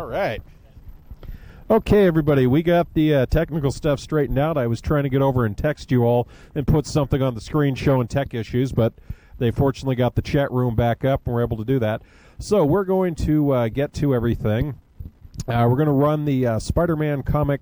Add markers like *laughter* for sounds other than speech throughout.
All right. Okay, everybody, we got the uh, technical stuff straightened out. I was trying to get over and text you all and put something on the screen showing tech issues, but they fortunately got the chat room back up and we're able to do that. So we're going to uh, get to everything. Uh, we're going to run the uh, Spider-Man comic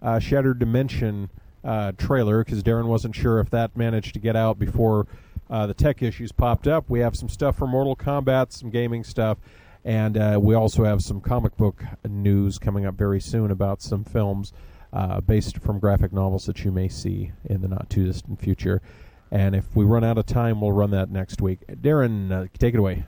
uh, Shattered Dimension uh, trailer because Darren wasn't sure if that managed to get out before the tech issues popped up. We have some stuff for Mortal Kombat, some gaming stuff, and uh, we also have some comic book news coming up very soon about some films uh, based from graphic novels that you may see in the not too distant future. And if we run out of time, we'll run that next week. Darren, uh, take it away.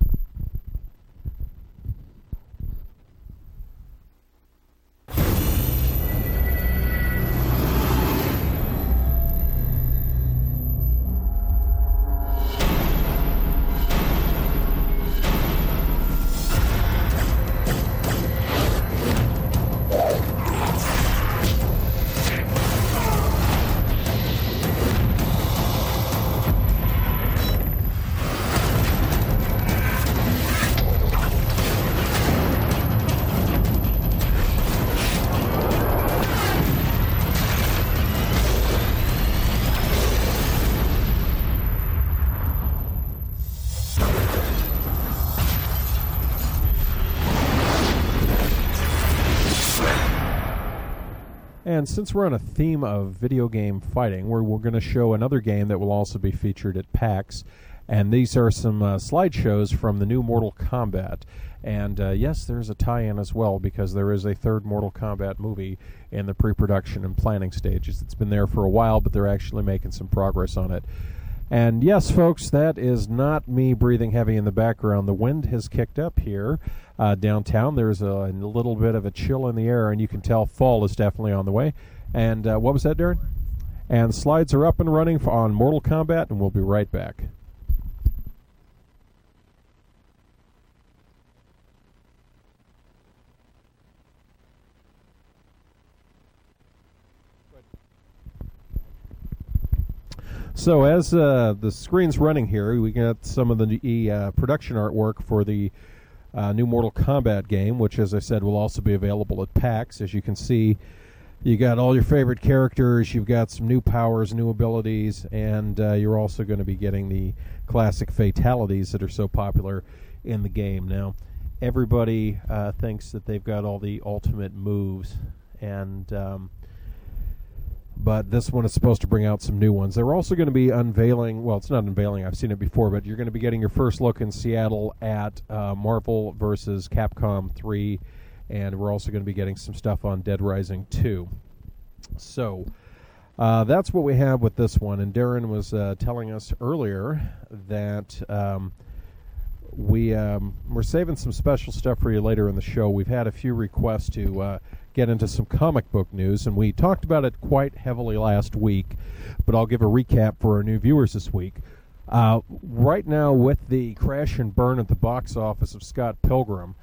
And since we're on a theme of video game fighting, we're, we're going to show another game that will also be featured at PAX. And these are some uh, slideshows from the new Mortal Kombat. And uh, yes, there's a tie in as well because there is a third Mortal Kombat movie in the pre production and planning stages. It's been there for a while, but they're actually making some progress on it. And yes, folks, that is not me breathing heavy in the background. The wind has kicked up here uh, downtown. There's a, a, little bit of a chill in the air, and you can tell fall is definitely on the way. And uh, what was that, Darren? And slides are up and running on Mortal Kombat, and we'll be right back. So as uh, the screen's running here, we got some of the uh, production artwork for the uh, new Mortal Kombat game, which, as I said, will also be available at PAX. As you can see, you got all your favorite characters, you've got some new powers, new abilities, and uh, you're also going to be getting the classic fatalities that are so popular in the game. Now, everybody uh, thinks that they've got all the ultimate moves, and um, but this one is supposed to bring out some new ones. They're also going to be unveiling. Well, it's not unveiling. I've seen it before, but you're going to be getting your first look in Seattle at uh, Marvel versus Capcom 3, and we're also going to be getting some stuff on Dead Rising 2. So. Uh, that's what we have with this one. And Darren was uh, telling us earlier that um, we um, we're saving some special stuff for you later in the show. We've had a few requests to uh, get into some comic book news, and we talked about it quite heavily last week, but I'll give a recap for our new viewers this week. Uh, right now, with the crash and burn at the box office of Scott Pilgrim,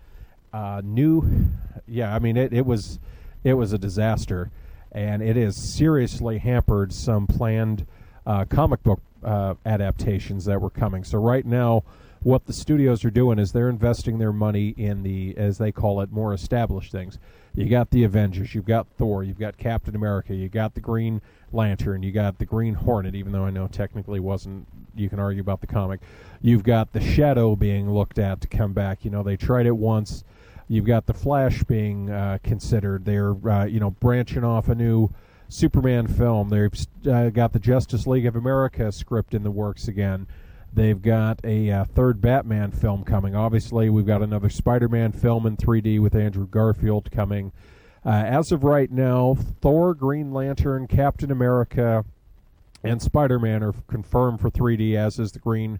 uh, new, yeah, I mean it, it was it was a disaster, and it has seriously hampered some planned uh, comic book uh, adaptations that were coming. So right now, what the studios are doing is they're investing their money in the, as they call it, more established things. You got the Avengers, you've got Thor, you've got Captain America, you got the Green Lantern, you got the Green Hornet, even though I know technically wasn't. You can argue about the comic. You've got the Shadow being looked at to come back. You know they tried it once. You've got the Flash being uh, considered. They're uh, you know branching off a new Superman film. They've uh, got the Justice League of America script in the works again. They've got a uh, third Batman film coming. Obviously, we've got another Spider-Man film in 3D with Andrew Garfield coming. Uh, as of right now, Thor, Green Lantern, Captain America, and Spider-Man are confirmed for 3D, as is the Green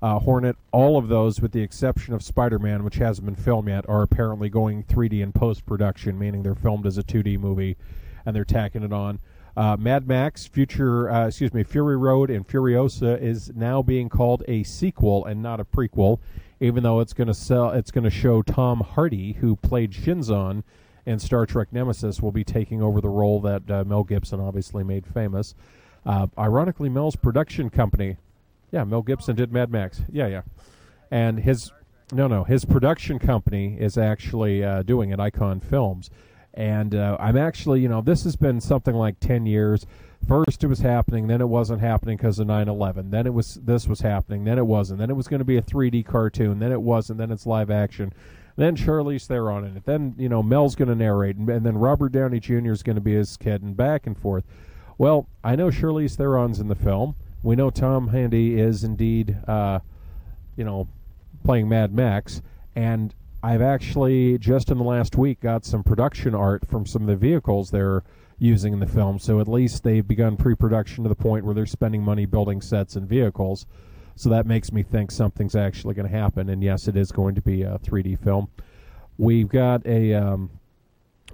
uh, Hornet. All of those, with the exception of Spider-Man, which hasn't been filmed yet, are apparently going 3D in post-production, meaning they're filmed as a 2D movie, and they're tacking it on. Uh, Mad Max, Future, uh, excuse me, Fury Road and Furiosa is now being called a sequel and not a prequel, even though it's going to sell. It's going to show Tom Hardy, who played Shinzon in Star Trek Nemesis, will be taking over the role that uh, Mel Gibson obviously made famous. Uh, ironically, Mel's production company, yeah, Mel Gibson did Mad Max, yeah, yeah, and his No, no. His production company is actually uh, doing it, Icon Films. And uh, I'm actually, you know, this has been something like 10 years. First it was happening, then it wasn't happening because of 9/11. Then it was this was happening, then it wasn't. Then it was going to be a 3D cartoon, then it wasn't. Then it's live action. Then Charlize Theron in it. Then you know Mel's going to narrate, and, and then Robert Downey Jr. is going to be his kid, and back and forth. Well, I know Charlize Theron's in the film. We know Tom Hardy is indeed, uh, you know, playing Mad Max, and I've actually just in the last week got some production art from some of the vehicles they're using in the film. So at least they've begun pre-production to the point where they're spending money building sets and vehicles. So that makes me think something's actually going to happen. And yes, it is going to be a 3D film. We've got a. Um,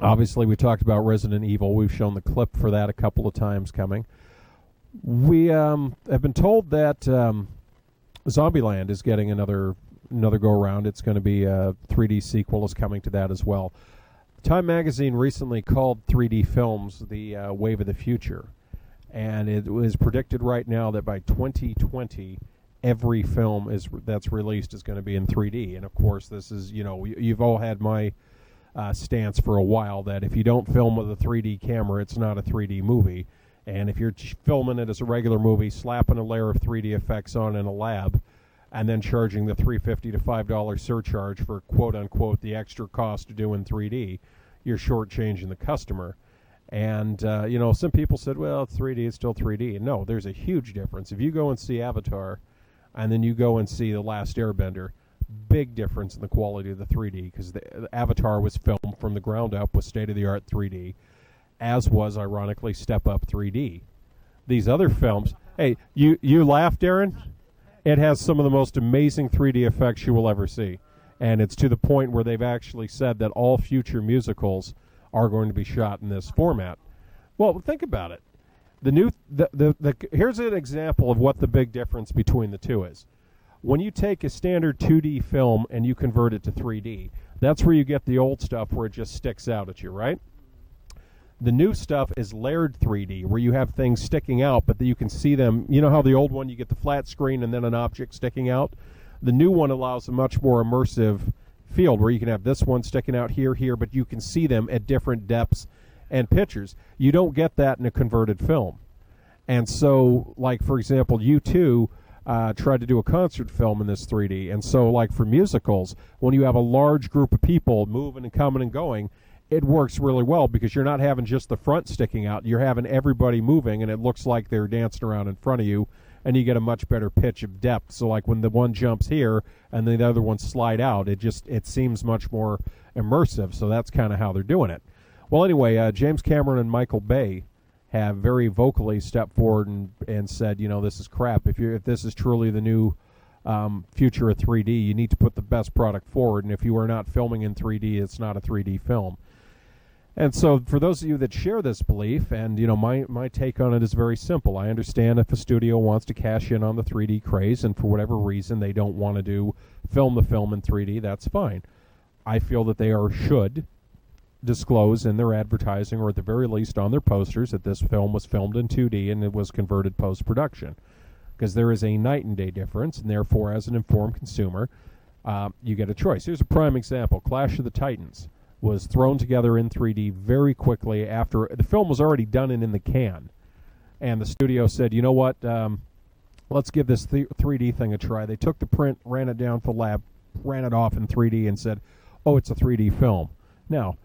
obviously, we talked about Resident Evil. We've shown the clip for that a couple of times coming. We um, have been told that um, Zombieland is getting another another go around. It's going to be a 3D sequel is coming to that as well. Time magazine recently called 3D films the uh, wave of the future, and it was predicted right now that by 2020 every film is that's released is going to be in 3D. And of course, this is you know you've all had my uh, stance for a while that if you don't film with a 3D camera, it's not a 3D movie. And if you're filming it as a regular movie, slapping a layer of 3D effects on in a lab, and then charging the 350 to five dollar surcharge for quote unquote the extra cost to do in 3D, you're shortchanging the customer. And uh, you know, some people said, "Well, it's 3D; it's still 3D." No, there's a huge difference. If you go and see Avatar, and then you go and see The Last Airbender, big difference in the quality of the 3D because the, the, Avatar was filmed from the ground up with state of the art 3D, as was ironically Step Up 3D. These other films, hey, you you laughed, Darren? It has some of the most amazing 3D effects you will ever see, and it's to the point where they've actually said that all future musicals are going to be shot in this format. Well, think about it. The new the, the, the here's an example of what the big difference between the two is. When you take a standard 2D film and you convert it to 3D, that's where you get the old stuff where it just sticks out at you, right? The new stuff is layered 3D, where you have things sticking out, but you can see them. You know how the old one you get the flat screen and then an object sticking out. The new one allows a much more immersive field where you can have this one sticking out here, here, but you can see them at different depths and pictures. You don't get that in a converted film. And so, like, for example, U2 uh, tried to do a concert film in this 3D. And so, like, for musicals, when you have a large group of people moving and coming and going, it works really well because you're not having just the front sticking out. You're having everybody moving, and it looks like they're dancing around in front of you, and you get a much better pitch of depth. So, like, when the one jumps here and the other one slide out, it just it seems much more immersive. So that's kind of how they're doing it. Well, anyway, uh, James Cameron and Michael Bay have very vocally stepped forward and, and said, you know, this is crap. If you if this is truly the new um, future of 3D, you need to put the best product forward. And if you are not filming in 3D, it's not a 3D film. And so, for those of you that share this belief, and you know, my my take on it is very simple. I understand if a studio wants to cash in on the 3D craze, and for whatever reason they don't want to do film the film in 3D, that's fine. I feel that they are should disclose in their advertising or at the very least on their posters that this film was filmed in 2D and it was converted post production. Because there is a night and day difference, and therefore, as an informed consumer, uh, you get a choice. Here's a prime example Clash of the Titans was thrown together in 3D very quickly after the film was already done and in the can. And the studio said, you know what, um, let's give this th- 3D thing a try. They took the print, ran it down to the lab, ran it off in 3D, and said, oh, it's a 3D film. Now,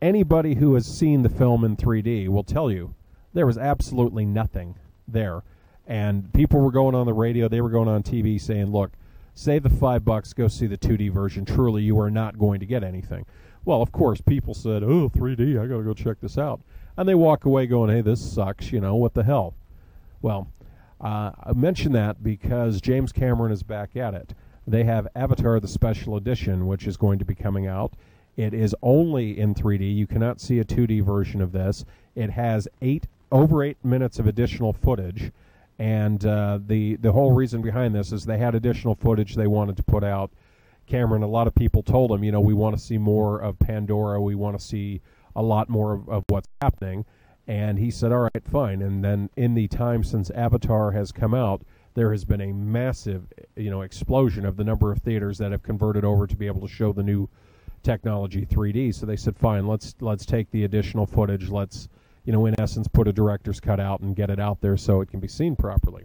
anybody who has seen the film in 3D will tell you there was absolutely nothing there. And people were going on the radio, they were going on TV saying, look, save the five bucks, go see the 2D version. Truly, you are not going to get anything. Well, of course, people said, oh, 3D, I got to go check this out. And they walk away going, hey, this sucks, you know, what the hell? Well, uh, I mention that because James Cameron is back at it. They have Avatar, the special edition, which is going to be coming out it is only in 3D. You cannot see a 2D version of this. It has eight over eight minutes of additional footage, and uh, the the whole reason behind this is they had additional footage they wanted to put out. Cameron, a lot of people told him, you know, we want to see more of Pandora. We want to see a lot more of, of what's happening. And he said, all right, fine. And then in the time since Avatar has come out, there has been a massive, you know, explosion of the number of theaters that have converted over to be able to show the new technology 3D. So they said, fine, let's let's take the additional footage. Let's, you know, in essence, put a director's cut out and get it out there so it can be seen properly.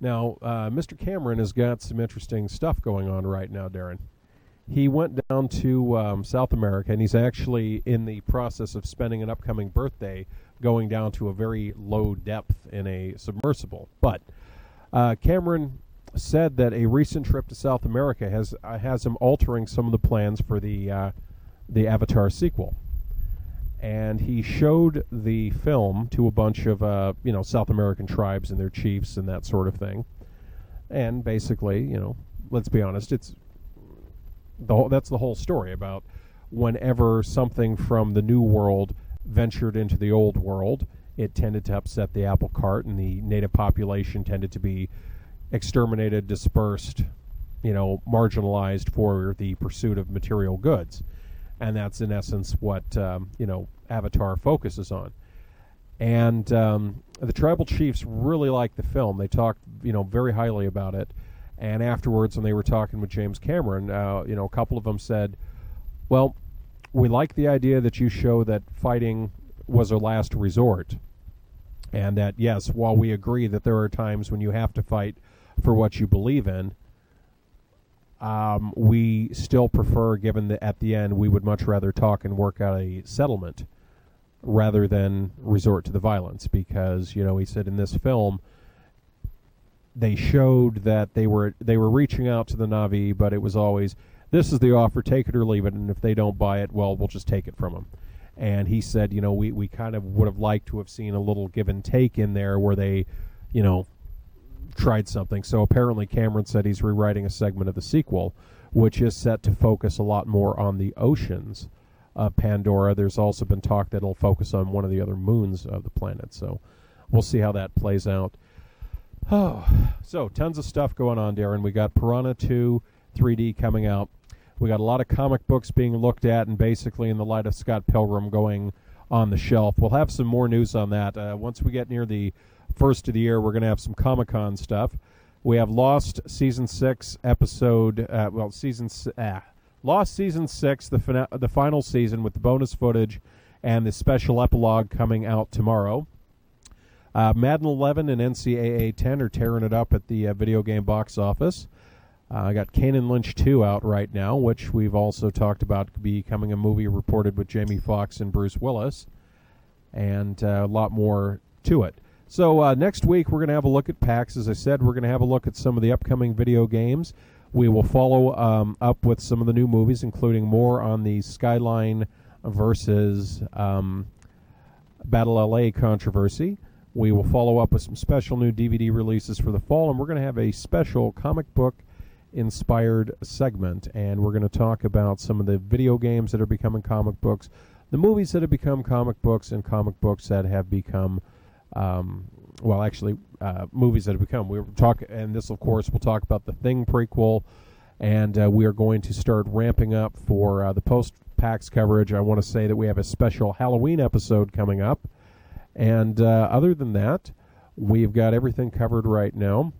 Now, uh, Mr. Cameron has got some interesting stuff going on right now, Darren. He went down to um, South America, and he's actually in the process of spending an upcoming birthday going down to a very low depth in a submersible. But uh, Cameron said that a recent trip to South America has uh, has him altering some of the plans for the uh, the Avatar sequel, and he showed the film to a bunch of uh, you know South American tribes and their chiefs and that sort of thing, and basically you know let's be honest it's the whole, that's the whole story about whenever something from the new world ventured into the old world, it tended to upset the apple cart, and the native population tended to be exterminated, dispersed, you know, marginalized for the pursuit of material goods. And that's in essence what, um, you know, Avatar focuses on. And um, the tribal chiefs really liked the film. They talked, you know, very highly about it. And afterwards, when they were talking with James Cameron, uh, you know, a couple of them said, well, we like the idea that you show that fighting was a last resort. And that, yes, while we agree that there are times when you have to fight for what you believe in, um, we still prefer, given that at the end we would much rather talk and work out a settlement rather than resort to the violence. Because, you know, he said in this film, they showed that they were they were reaching out to the Na'vi, but it was always this is the offer, take it or leave it, and if they don't buy it, well, we'll just take it from them. And he said, you know, we, we kind of would have liked to have seen a little give and take in there where they, you know, tried something. So apparently Cameron said he's rewriting a segment of the sequel, which is set to focus a lot more on the oceans of Pandora. There's also been talk that it'll focus on one of the other moons of the planet. So we'll see how that plays out. Oh, *sighs* so tons of stuff going on, Darren. We got Piranha 2 3D coming out. We got a lot of comic books being looked at, and basically, in the light of Scott Pilgrim going on the shelf. We'll have some more news on that uh, once we get near the first of the year. We're going to have some Comic Con stuff. We have Lost season six episode. Uh, well, season uh, Lost season six, the fina- the final season with the bonus footage and the special epilogue coming out tomorrow. Uh, Madden 11 and NCAA 10 are tearing it up at the uh, video game box office. Uh, I got Kane and Lynch 2 out right now, which we've also talked about becoming a movie reported with Jamie Foxx and Bruce Willis, and uh, a lot more to it. So uh, next week we're going to have a look at PAX. As I said, we're going to have a look at some of the upcoming video games. We will follow um, up with some of the new movies, including more on the Skyline versus um, Battle LA controversy. We will follow up with some special new DVD releases for the fall, and we're going to have a special comic book inspired segment, and we're going to talk about some of the video games that are becoming comic books, the movies that have become comic books, and comic books that have become, um, well, actually, uh, movies that have become. We talk, and this, of course, we'll talk about the Thing prequel, and uh, we are going to start ramping up for uh, the post PAX coverage. I want to say that we have a special Halloween episode coming up, and uh, other than that, we've got everything covered right now.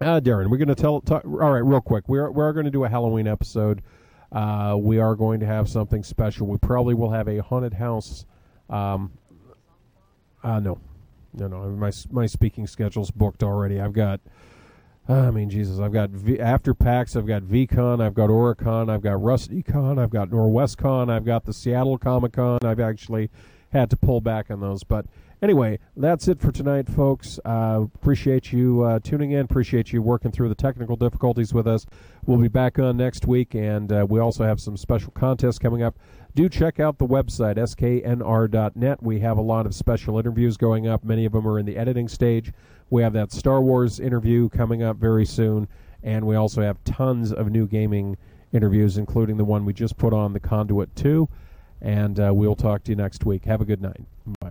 Uh, Darren, we're going to tell. Talk, all right, real quick. We are we are going to do a Halloween episode. Uh, we are going to have something special. We probably will have a haunted house. Um, no, no, no. My my speaking schedule's booked already. I've got. I mean, Jesus, I've got v, after PAX, I've got VCon, I've got OryCon, I've got RustyCon, I've got Norwescon, I've got the Seattle Comic Con. I've actually had to pull back on those, but Anyway, that's it for tonight, folks. Uh, appreciate you uh, tuning in. Appreciate you working through the technical difficulties with us. We'll be back on next week, and uh, we also have some special contests coming up. Do check out the website, sknr.net. We have a lot of special interviews going up. Many of them are in the editing stage. We have that Star Wars interview coming up very soon, and we also have tons of new gaming interviews, including the one we just put on, the Conduit 2. And uh, we'll talk to you next week. Have a good night. Bye.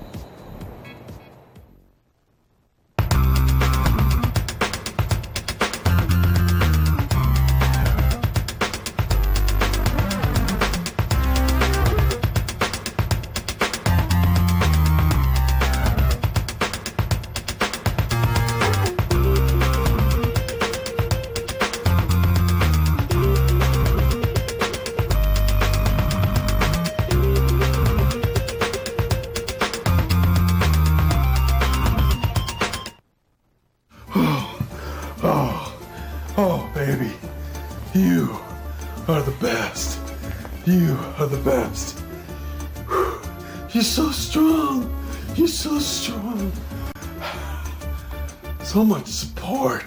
Are the best. You're so strong. You're so strong. So much support.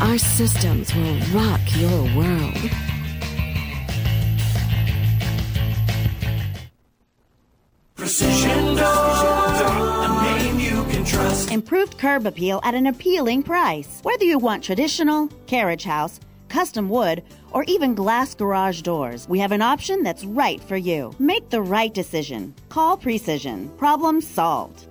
Our systems will rock your world. Improved curb appeal at an appealing price. Whether you want traditional, carriage house, custom wood, or even glass garage doors, we have an option that's right for you. Make the right decision. Call Precision. Problem solved.